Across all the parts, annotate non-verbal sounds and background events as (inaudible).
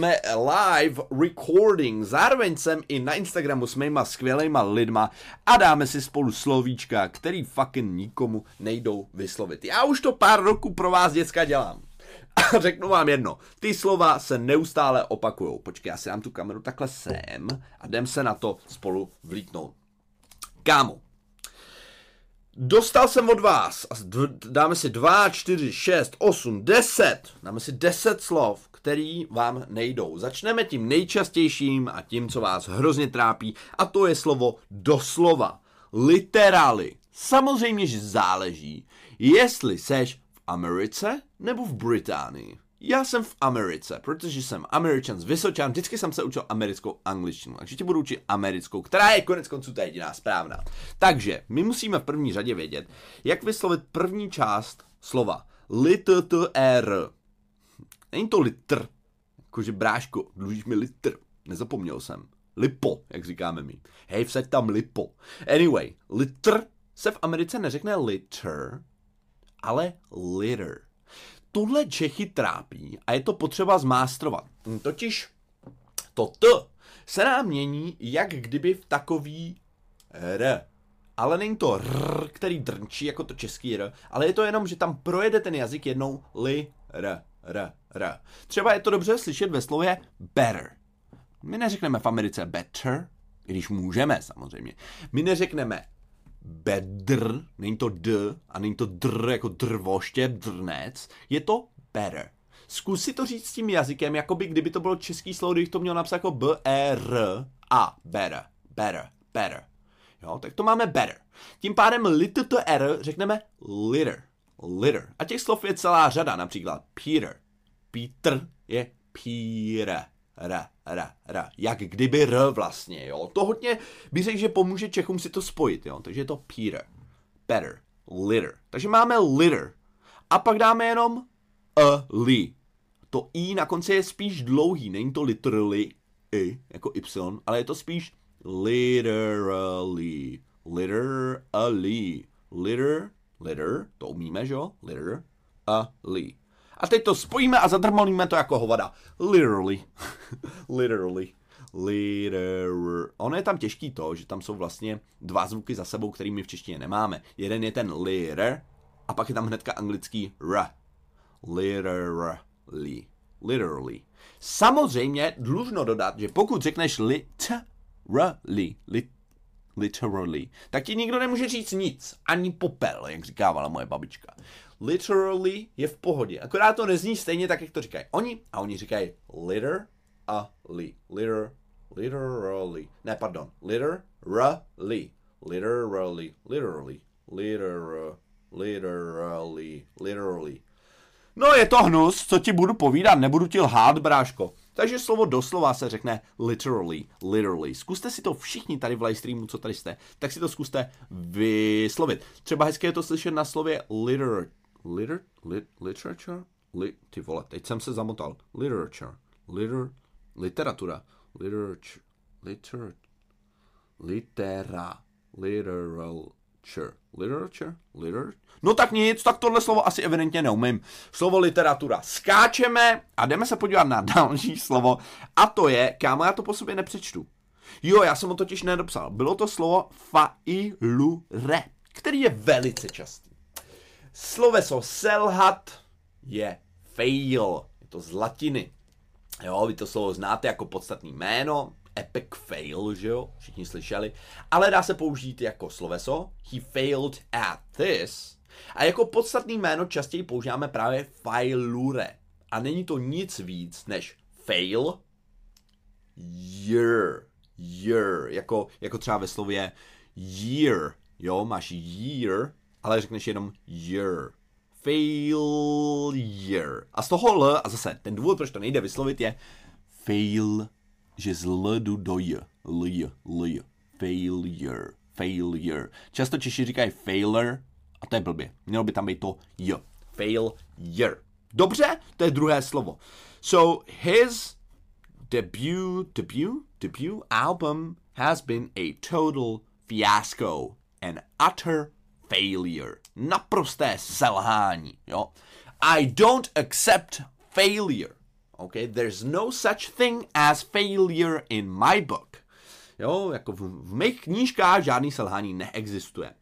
jsme live recording, zároveň jsem i na Instagramu s mýma skvělýma lidma a dáme si spolu slovíčka, který fucking nikomu nejdou vyslovit. Já už to pár roků pro vás děcka dělám. A řeknu vám jedno, ty slova se neustále opakujou. Počkej, já si dám tu kameru takhle sem a jdem se na to spolu vlítnout. Kámo, Dostal jsem od vás, dáme si 2, 4, 6, 8, 10, dáme si 10 slov, který vám nejdou. Začneme tím nejčastějším a tím, co vás hrozně trápí, a to je slovo doslova. Literally. Samozřejmě, že záleží, jestli seš v Americe nebo v Británii. Já jsem v Americe, protože jsem Američan z Vysočan, vždycky jsem se učil americkou angličtinu, takže ti budu učit americkou, která je konec konců ta jediná správná. Takže my musíme v první řadě vědět, jak vyslovit první část slova. Litr. Není to litr, jakože bráško, dlužíš mi litr, nezapomněl jsem. Lipo, jak říkáme my. Hej, vsaď tam lipo. Anyway, litr se v Americe neřekne liter, ale liter tohle Čechy trápí a je to potřeba zmástrovat. Hm, totiž to T se nám mění, jak kdyby v takový R. Ale není to R, který drnčí jako to český R, ale je to jenom, že tam projede ten jazyk jednou li, R, R, R. Třeba je to dobře slyšet ve slově better. My neřekneme v Americe better, když můžeme samozřejmě. My neřekneme bedr, není to d a není to dr jako drvoště, drnec, je to better. Zkus si to říct s tím jazykem, jako by kdyby to bylo český slovo, kdybych to měl napsat jako b e r a better, better, better. Jo, tak to máme better. Tím pádem little to r řekneme litter, litter. A těch slov je celá řada, například Peter. Peter je Peter r, r, r. Jak kdyby r vlastně, jo. To hodně by řekl, že pomůže Čechům si to spojit, jo. Takže je to Peter, better, litter. Takže máme litter. A pak dáme jenom a li. To i na konci je spíš dlouhý, není to literally i, jako y, ale je to spíš literally. Literally. Litter, litter, to umíme, že jo? Litter, a li. A teď to spojíme a zadrmolíme to jako hovada. Literally. (laughs) Literally. Liter. Ono je tam těžký to, že tam jsou vlastně dva zvuky za sebou, který my v češtině nemáme. Jeden je ten liter a pak je tam hnedka anglický r. Literally. Literally. Samozřejmě dlužno dodat, že pokud řekneš literally, lit, literally, tak ti nikdo nemůže říct nic, ani popel, jak říkávala moje babička literally je v pohodě. Akorát to nezní stejně tak, jak to říkají oni, a oni říkají liter a li. Liter, literally. Ne, pardon. Literally. Literally. Literally. Liter, literally. Literally. No je to hnus, co ti budu povídat, nebudu ti lhát, bráško. Takže slovo doslova se řekne literally, literally. Zkuste si to všichni tady v live streamu, co tady jste, tak si to zkuste vyslovit. Třeba hezké je to slyšet na slově liter, liter, lit, literature, li, ty vole, teď jsem se zamotal, literature, liter, literatura, literature, liter, litera, literature, literature, liter, no tak nic, tak tohle slovo asi evidentně neumím. Slovo literatura. Skáčeme a jdeme se podívat na (laughs) další slovo a to je, kámo, já to po sobě nepřečtu. Jo, já jsem ho totiž nedopsal. Bylo to slovo failure, který je velice častý. Sloveso selhat je fail. Je to z latiny. Jo, vy to slovo znáte jako podstatný jméno, epic fail, že jo, všichni slyšeli, ale dá se použít jako sloveso, he failed at this, a jako podstatný jméno častěji používáme právě failure. A není to nic víc než fail, year, year, jako, jako třeba ve slově year, jo, máš year, ale řekneš jenom year. Failure. A z toho L, a zase ten důvod, proč to nejde vyslovit, je fail, že z L jdu do J. L, L. Failure. Failure. Často Češi říkají failure, a to je blbě. Mělo by tam být to J. Failure. Dobře, to je druhé slovo. So his debut, debut, debut album has been a total fiasco. An utter failure. Naprosté selhání, jo. I don't accept failure. Okay? There's no such thing as failure in my book. Jo, jako v, v mých knížkách žádný selhání neexistuje.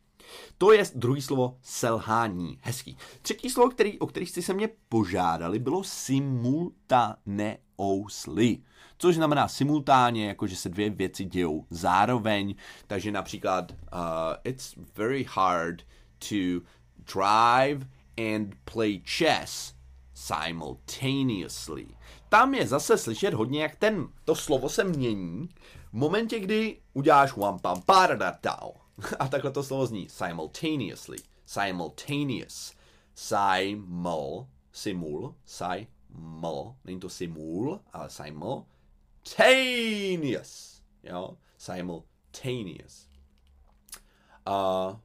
To je druhý slovo selhání. Hezký. Třetí slovo, který, o kterých jste se mě požádali, bylo simultaneously. Což znamená simultánně, jako že se dvě věci dějou zároveň. Takže například uh, it's very hard to drive and play chess simultaneously. Tam je zase slyšet hodně, jak ten, to slovo se mění v momentě, kdy uděláš one pam paradadao. (laughs) A takhle to slovo zní simultaneously. Simultaneous. Simul. Simul. Simul. Není to simul, ale simultaneous. Jo? Simultaneous. Uh,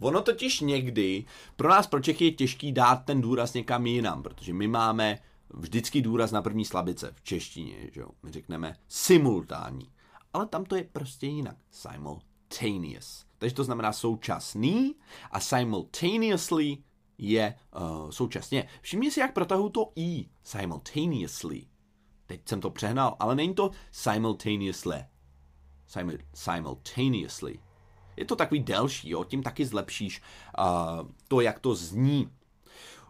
Ono totiž někdy pro nás pro Čechy je těžký dát ten důraz někam jinam, protože my máme vždycky důraz na první slabice v češtině, že jo? My řekneme simultánní. Ale tam to je prostě jinak. Simultaneous. Takže to znamená současný a simultaneously je uh, současně. Všimni si, jak protahu to i. Simultaneously. Teď jsem to přehnal, ale není to simultaneously. Simul- simultaneously. Je to takový delší, jo? tím taky zlepšíš uh, to, jak to zní.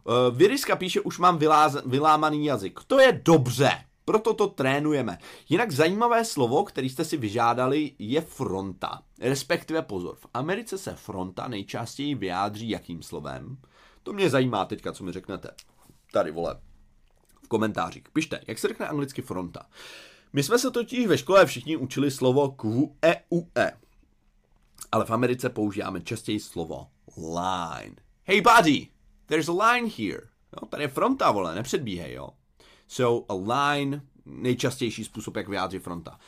Uh, Vyryska píše, už mám vyláz, vylámaný jazyk. To je dobře, proto to trénujeme. Jinak zajímavé slovo, který jste si vyžádali, je fronta. Respektive pozor, v Americe se fronta nejčastěji vyjádří jakým slovem? To mě zajímá teďka, co mi řeknete. Tady, vole, v komentářích. Pište, jak se řekne anglicky fronta. My jsme se totiž ve škole všichni učili slovo QEUE ale v Americe používáme častěji slovo line. Hey buddy, there's a line here. Jo, tady je fronta, vole, nepředbíhej, jo. So a line, nejčastější způsob, jak vyjádřit fronta.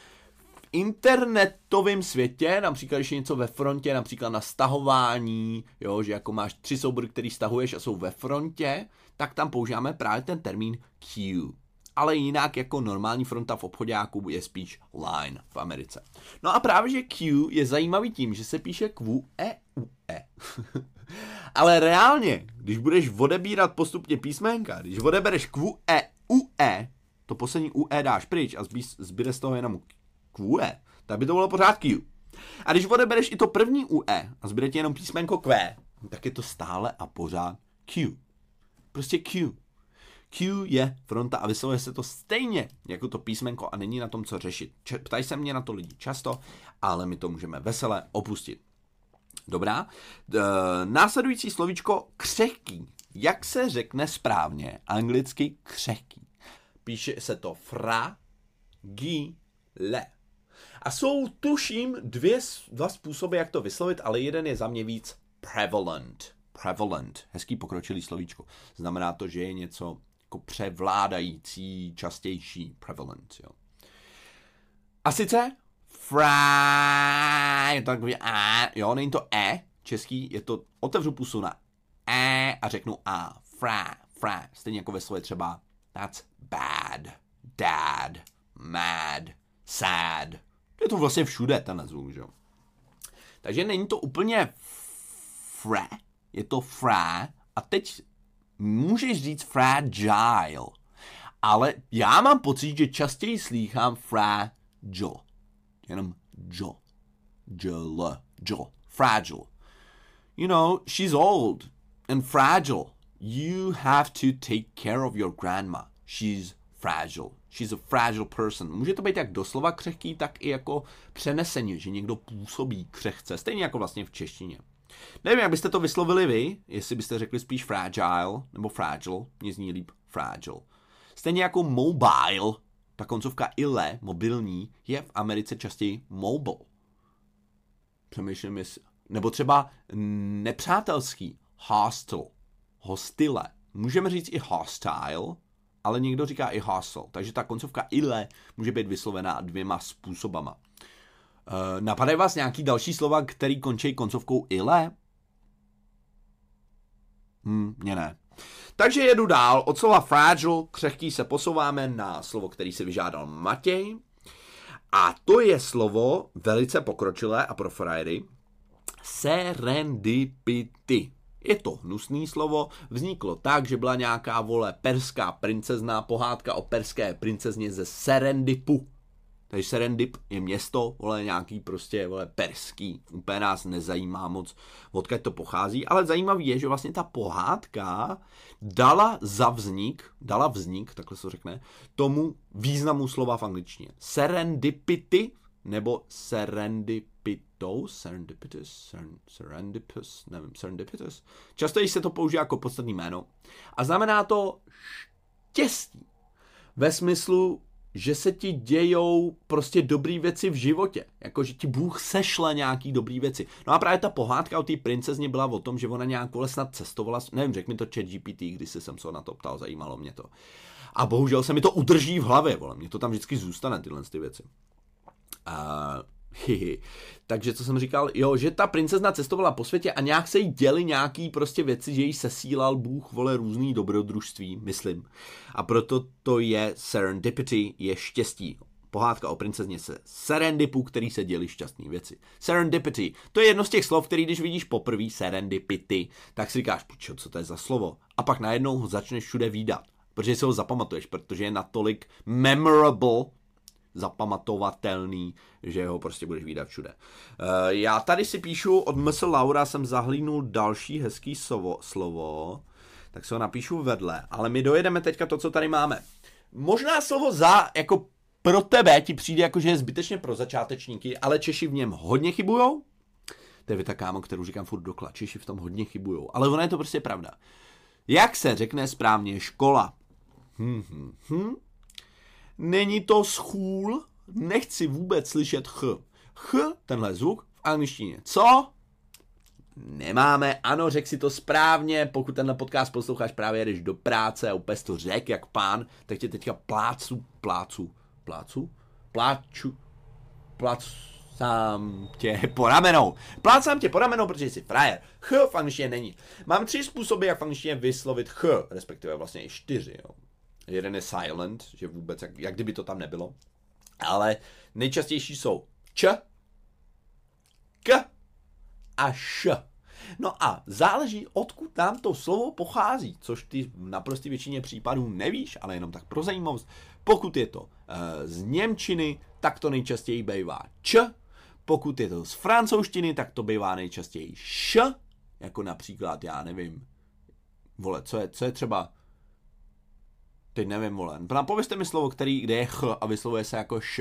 V internetovém světě, například když je něco ve frontě, například na stahování, jo, že jako máš tři soubory, který stahuješ a jsou ve frontě, tak tam používáme právě ten termín queue ale jinak jako normální fronta v obchodáku je spíš line v Americe. No a právě, že Q je zajímavý tím, že se píše Q, E, U, E. (laughs) ale reálně, když budeš odebírat postupně písmenka, když odebereš Q, E, U, E, to poslední U, E dáš pryč a zbyde z toho jenom Q, E, tak by to bylo pořád Q. A když odebereš i to první U, E a zbyde ti jenom písmenko Q, tak je to stále a pořád Q. Prostě Q. Q je fronta a vyslovuje se to stejně jako to písmenko a není na tom co řešit. Ptají se mě na to lidi často, ale my to můžeme vesele opustit. Dobrá. E, následující slovíčko křehký. Jak se řekne správně anglicky křehký? Píše se to fra, gi, le. A jsou, tuším, dvě, dva způsoby, jak to vyslovit, ale jeden je za mě víc prevalent. Prevalent. Hezký pokročilý slovíčko. Znamená to, že je něco jako převládající, častější, prevalent, jo. A sice fry, je to takový a, jo, není to e, český, je to, otevřu pusu na e a řeknu a, fry, fry, stejně jako ve slově třeba that's bad, dad, mad, sad. Je to vlastně všude ten zvuk, že jo. Takže není to úplně fre, je to fra a teď můžeš říct fragile, ale já mám pocit, že častěji slýchám fragile. Jenom jo. Jl. Jo. Fragile. You know, she's old and fragile. You have to take care of your grandma. She's fragile. She's a fragile person. Může to být jak doslova křehký, tak i jako přeneseně, že někdo působí křehce. Stejně jako vlastně v češtině. Nevím, jak byste to vyslovili vy, jestli byste řekli spíš fragile nebo fragile, mě zní líp fragile. Stejně jako mobile, ta koncovka ile, mobilní, je v Americe častěji mobile. Přemýšlím, jestli... Nebo třeba nepřátelský, hostile, hostile. Můžeme říct i hostile, ale někdo říká i hostile. Takže ta koncovka ile může být vyslovená dvěma způsobama. Uh, napadají vás nějaký další slova, který končí koncovkou ile? Hm, mě ne. Takže jedu dál. Od slova fragile, křehký, se posouváme na slovo, který si vyžádal Matěj. A to je slovo velice pokročilé a pro frajery. Serendipity. Je to hnusný slovo, vzniklo tak, že byla nějaká vole perská princezná pohádka o perské princezně ze Serendipu. Takže Serendip je město, vole, nějaký prostě, vole, perský. Úplně nás nezajímá moc, odkud to pochází, ale zajímavý je, že vlastně ta pohádka dala za vznik, dala vznik, takhle se řekne, tomu významu slova v angličtině. Serendipity nebo serendipitou, serendipitous, seren, serendipus, nevím, serendipitous. Často se to používá jako podstatný jméno. A znamená to štěstí. Ve smyslu, že se ti dějou prostě dobrý věci v životě. Jako, že ti Bůh sešle nějaký dobrý věci. No a právě ta pohádka o té princezně byla o tom, že ona nějak snad cestovala, nevím, řekl mi to chat GPT, když jsem se na to ptal, zajímalo mě to. A bohužel se mi to udrží v hlavě, vole, mě to tam vždycky zůstane, tyhle ty věci. Uh, hihi. Takže co jsem říkal, jo, že ta princezna cestovala po světě a nějak se jí děly nějaký prostě věci, že jí sesílal Bůh, vole, různý dobrodružství, myslím. A proto to je serendipity, je štěstí. Pohádka o princezně se serendipu, který se dělí šťastné věci. Serendipity, to je jedno z těch slov, který když vidíš poprvé serendipity, tak si říkáš, čo, co to je za slovo? A pak najednou ho začneš všude výdat, protože si ho zapamatuješ, protože je natolik memorable, zapamatovatelný, že ho prostě budeš výdat všude. Uh, já tady si píšu, od MS Laura jsem zahlínul další hezký slovo, slovo, tak se ho napíšu vedle, ale my dojedeme teďka to, co tady máme. Možná slovo za, jako pro tebe ti přijde jako, že je zbytečně pro začátečníky, ale Češi v něm hodně chybujou. To je věta kámo, kterou říkám furt dokla. Češi v tom hodně chybujou. Ale ona je to prostě pravda. Jak se řekne správně škola? Hm, hm, hm. Není to schůl, nechci vůbec slyšet ch. Ch, tenhle zvuk v angličtině. Co? Nemáme, ano, řek si to správně, pokud tenhle podcast posloucháš právě jedeš do práce a úplně to řek jak pán, tak tě teďka plácu, plácu, plácu, pláču, plácám tě (laughs) po ramenou. Plácám tě po ramenou, protože jsi frajer. Ch v není. Mám tři způsoby, jak v vyslovit ch, respektive vlastně i čtyři. Jo. Jeden je silent, že vůbec, jak, jak kdyby to tam nebylo. Ale nejčastější jsou č, k a š. No a záleží, odkud nám to slovo pochází, což ty v naprosté většině případů nevíš, ale jenom tak pro zajímavost. Pokud je to e, z Němčiny, tak to nejčastěji bývá č, pokud je to z francouzštiny, tak to bývá nejčastěji š, jako například, já nevím, vole, co je, co je třeba Teď nevím, vole. Napověste mi slovo, který, kde je ch a vyslovuje se jako š.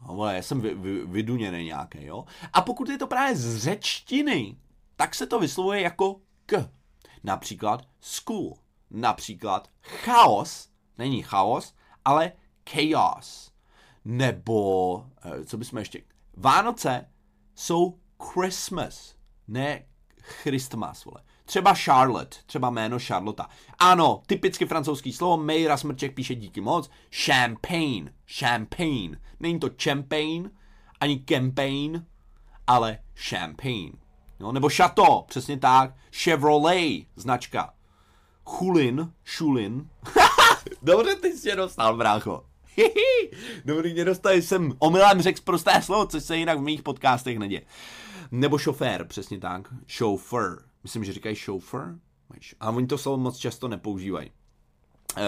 No, vole, já jsem vy, vy, vyduněný nějaký, jo. A pokud je to právě z řečtiny, tak se to vyslovuje jako k. Například school. Například chaos. Není chaos, ale chaos. Nebo, eh, co bychom ještě... Vánoce jsou Christmas, ne Christmas, vole. Třeba Charlotte, třeba jméno Charlotta. Ano, typicky francouzský slovo, Mejra Smrček píše díky moc. Champagne, champagne. Není to champagne, ani campaign, ale champagne. Jo, nebo Chateau, přesně tak. Chevrolet, značka. Chulin, Šulin. (laughs) Dobře, ty jsi dostal, brácho. (laughs) Dobrý, mě dostal, jsem omylem řekl prosté slovo, což se jinak v mých podcastech neděje. Nebo šofér, přesně tak. Chauffeur. Myslím, že říkají chauffeur. A oni to slovo moc často nepoužívají. Uh,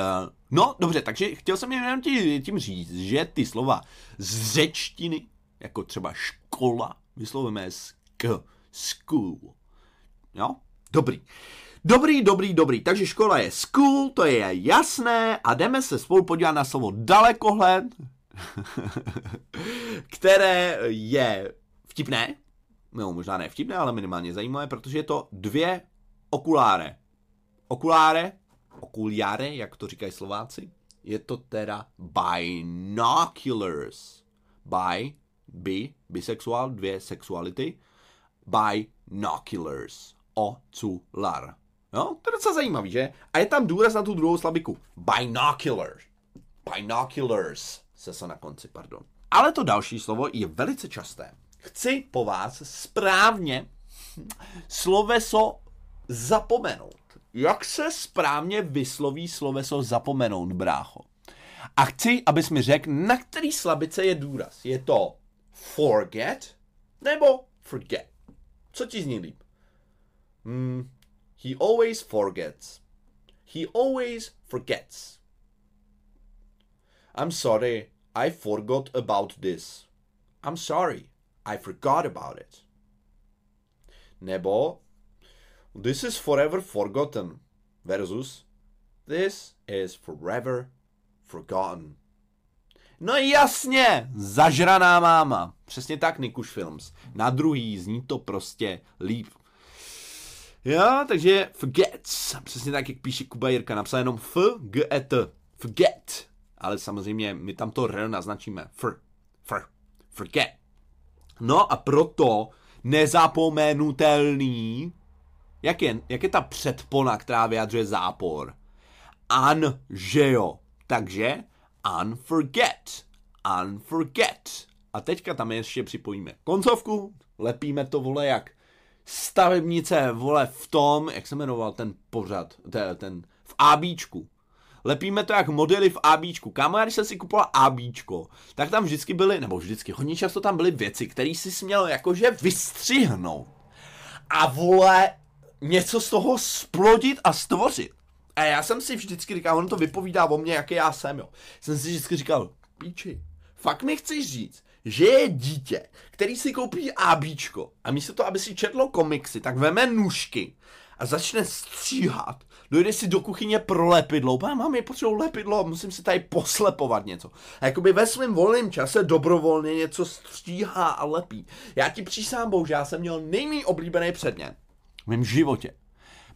no, dobře, takže chtěl jsem jenom tím říct, že ty slova z řečtiny, jako třeba škola, vyslovujeme s k, school. Jo? Dobrý. Dobrý, dobrý, dobrý. Takže škola je school, to je jasné a jdeme se spolu podívat na slovo dalekohled, (laughs) které je vtipné, no možná ne vtipné, ale minimálně zajímavé, protože je to dvě okuláre. Okuláre, okuliare, jak to říkají Slováci, je to teda binoculars. By, by, bisexuál, dvě sexuality, binoculars, ocular. No, to je docela zajímavý, že? A je tam důraz na tu druhou slabiku. Binoculars. Binoculars se se na konci, pardon. Ale to další slovo je velice časté chci po vás správně sloveso zapomenout. Jak se správně vysloví sloveso zapomenout, brácho? A chci, abys mi řekl, na který slabice je důraz. Je to forget nebo forget? Co ti zní líp? Hmm, he always forgets. He always forgets. I'm sorry, I forgot about this. I'm sorry, I forgot about it. Nebo This is forever forgotten versus This is forever forgotten. No jasně, zažraná máma. Přesně tak, Nikuš Films. Na druhý zní to prostě líp. Jo, takže forgets. Přesně tak, jak píše Kuba Jirka. Napsal jenom F, G, E, T. Forget. Ale samozřejmě my tam to R naznačíme. Fr. Fr. Forget. No a proto nezapomenutelný, jak je, jak je ta předpona, která vyjadřuje zápor? An, že jo. Takže unforget. Unforget. A teďka tam ještě připojíme koncovku, lepíme to, vole, jak stavebnice, vole, v tom, jak se jmenoval ten pořad, ten, ten v ABčku. Lepíme to jak modely v ABčku. Kámo, když jsem si kupoval ABčko, tak tam vždycky byly, nebo vždycky, hodně často tam byly věci, které si směl jakože vystřihnout. A vole, něco z toho splodit a stvořit. A já jsem si vždycky říkal, on to vypovídá o mně, jaký já jsem, jo. Jsem si vždycky říkal, píči, fakt mi chceš říct, že je dítě, který si koupí ABčko a místo to, aby si četlo komiksy, tak veme nůžky a začne stříhat. Dojde si do kuchyně pro lepidlo. Mám je potřebuji lepidlo, musím si tady poslepovat něco. A jakoby ve svém volném čase dobrovolně něco stříhá a lepí. Já ti přísám bohu, že já jsem měl nejmý oblíbený předmět v mém životě.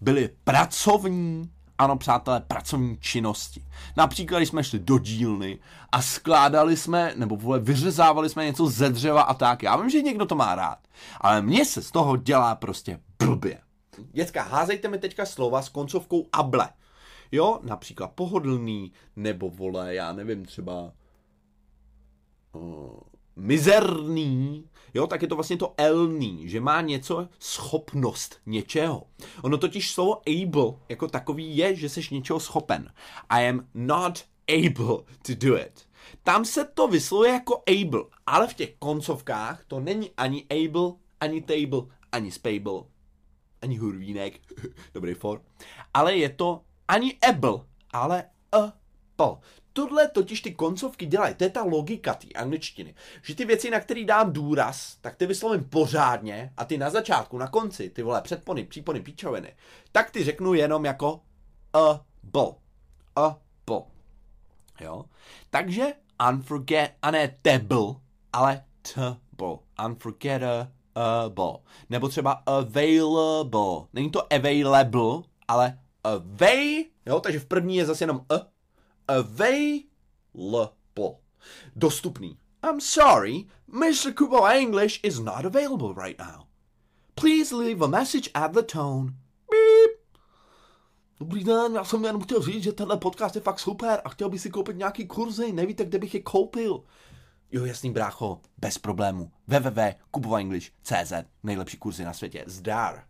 Byly pracovní ano, přátelé, pracovní činnosti. Například, když jsme šli do dílny a skládali jsme, nebo vole, vyřezávali jsme něco ze dřeva a tak. Já vím, že někdo to má rád, ale mně se z toho dělá prostě blbě. Děcka, házejte mi teďka slova s koncovkou able. Jo, například pohodlný, nebo vole, já nevím, třeba uh, mizerný, jo, tak je to vlastně to elný, že má něco, schopnost něčeho. Ono totiž slovo able jako takový je, že jsi něčeho schopen. I am not able to do it. Tam se to vyslovuje jako able, ale v těch koncovkách to není ani able, ani table, ani spable, ani hurvínek, (laughs) dobrý for, ale je to ani able, ale able tohle totiž ty koncovky dělají, to je ta logika té angličtiny. Že ty věci, na které dám důraz, tak ty vyslovím pořádně a ty na začátku, na konci, ty vole předpony, přípony, píčoviny, tak ty řeknu jenom jako a bo. A bo. Jo? Takže unforget, a ne table, ale table. Unforgettable. Nebo třeba available. Není to available, ale avail, jo, takže v první je zase jenom a, available. Dostupný. I'm sorry, Mr. Kubo English is not available right now. Please leave a message at the tone. Beep. Dobrý den, já jsem jenom chtěl říct, že tenhle podcast je fakt super a chtěl bych si koupit nějaký kurzy, nevíte, kde bych je koupil. Jo, jasný brácho, bez problému. www.kubovaenglish.cz Nejlepší kurzy na světě. Zdar.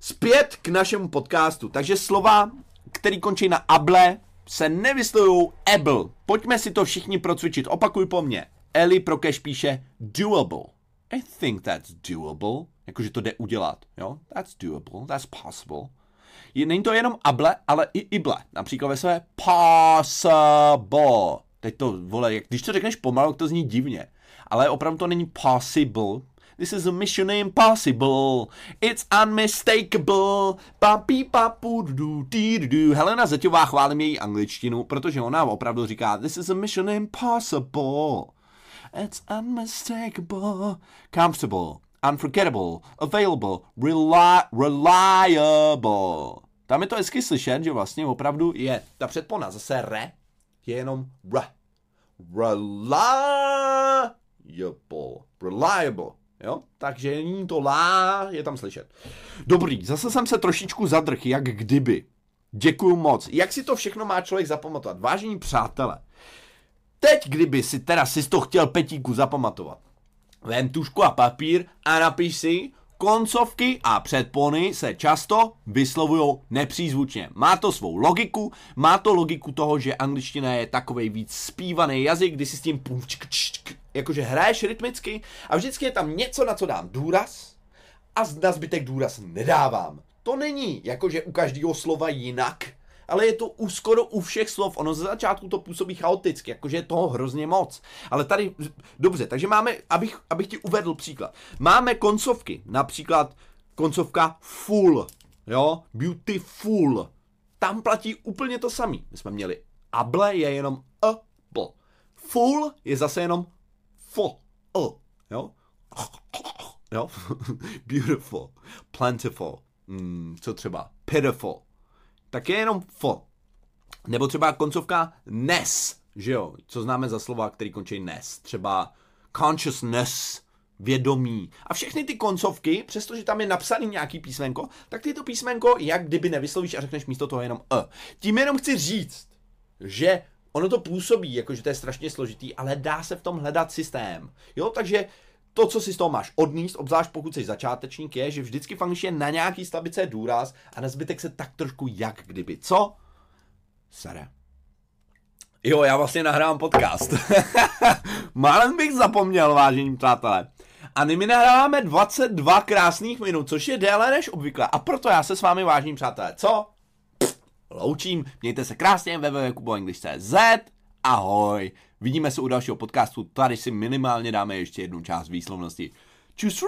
Zpět k našemu podcastu. Takže slova, který končí na able, se nevyslovují able. Pojďme si to všichni procvičit. Opakuj po mně. Eli Prokeš píše doable. I think that's doable. Jakože to jde udělat. Jo? That's doable. That's possible. Je, není to jenom able, ale i ible. Například ve své possible. Teď to, vole, jak, když to řekneš pomalu, to zní divně. Ale opravdu to není possible, This is a mission impossible. It's unmistakable. Papi papu du du. Helena Zeťová chválím její angličtinu, protože ona opravdu říká This is a mission impossible. It's unmistakable. Comfortable. Unforgettable. Available. Reli- reliable. Tam je to hezky slyšet, že vlastně opravdu je ta předpona zase re, je jenom r. Reliable. Reliable. Jo? Takže není to lá, je tam slyšet. Dobrý, zase jsem se trošičku zadrh, jak kdyby. Děkuju moc. Jak si to všechno má člověk zapamatovat? Vážení přátelé, teď kdyby si teda si to chtěl petíku zapamatovat, vem tušku a papír a napiš si, koncovky a předpony se často vyslovují nepřízvučně. Má to svou logiku, má to logiku toho, že angličtina je takový víc zpívaný jazyk, kdy si s tím jakože hraješ rytmicky a vždycky je tam něco, na co dám důraz a na zbytek důraz nedávám. to není jakože u každého slova jinak, ale je to u skoro u všech slov. Ono ze začátku to působí chaoticky, jakože je toho hrozně moc. Ale tady, dobře, takže máme, abych, abych ti uvedl příklad. Máme koncovky, například koncovka full, jo, beautiful. Tam platí úplně to samý. My jsme měli able je jenom a, bl. Full je zase jenom full, jo. (laughs) Jo? (laughs) Beautiful, plentiful, mm, co třeba, pitiful, tak je jenom fo. Nebo třeba koncovka nes, že jo, co známe za slova, který končí nes. Třeba consciousness, vědomí. A všechny ty koncovky, přestože tam je napsaný nějaký písmenko, tak ty to písmenko, jak kdyby nevyslovíš a řekneš místo toho jenom e. Tím jenom chci říct, že ono to působí, jakože to je strašně složitý, ale dá se v tom hledat systém. Jo, takže to, co si z toho máš odníst, obzvlášť pokud jsi začátečník, je, že vždycky v angličtině na nějaký slabice je důraz a na zbytek se tak trošku jak kdyby. Co? Sere. Jo, já vlastně nahrávám podcast. (laughs) Málem bych zapomněl, vážení přátelé. A my nahráváme 22 krásných minut, což je déle než obvykle. A proto já se s vámi, vážení přátelé, co? Pff, loučím, mějte se krásně www.kuboenglish.cz Ahoj! Vidíme se u dalšího podcastu, tady si minimálně dáme ještě jednu část výslovnosti. Čus!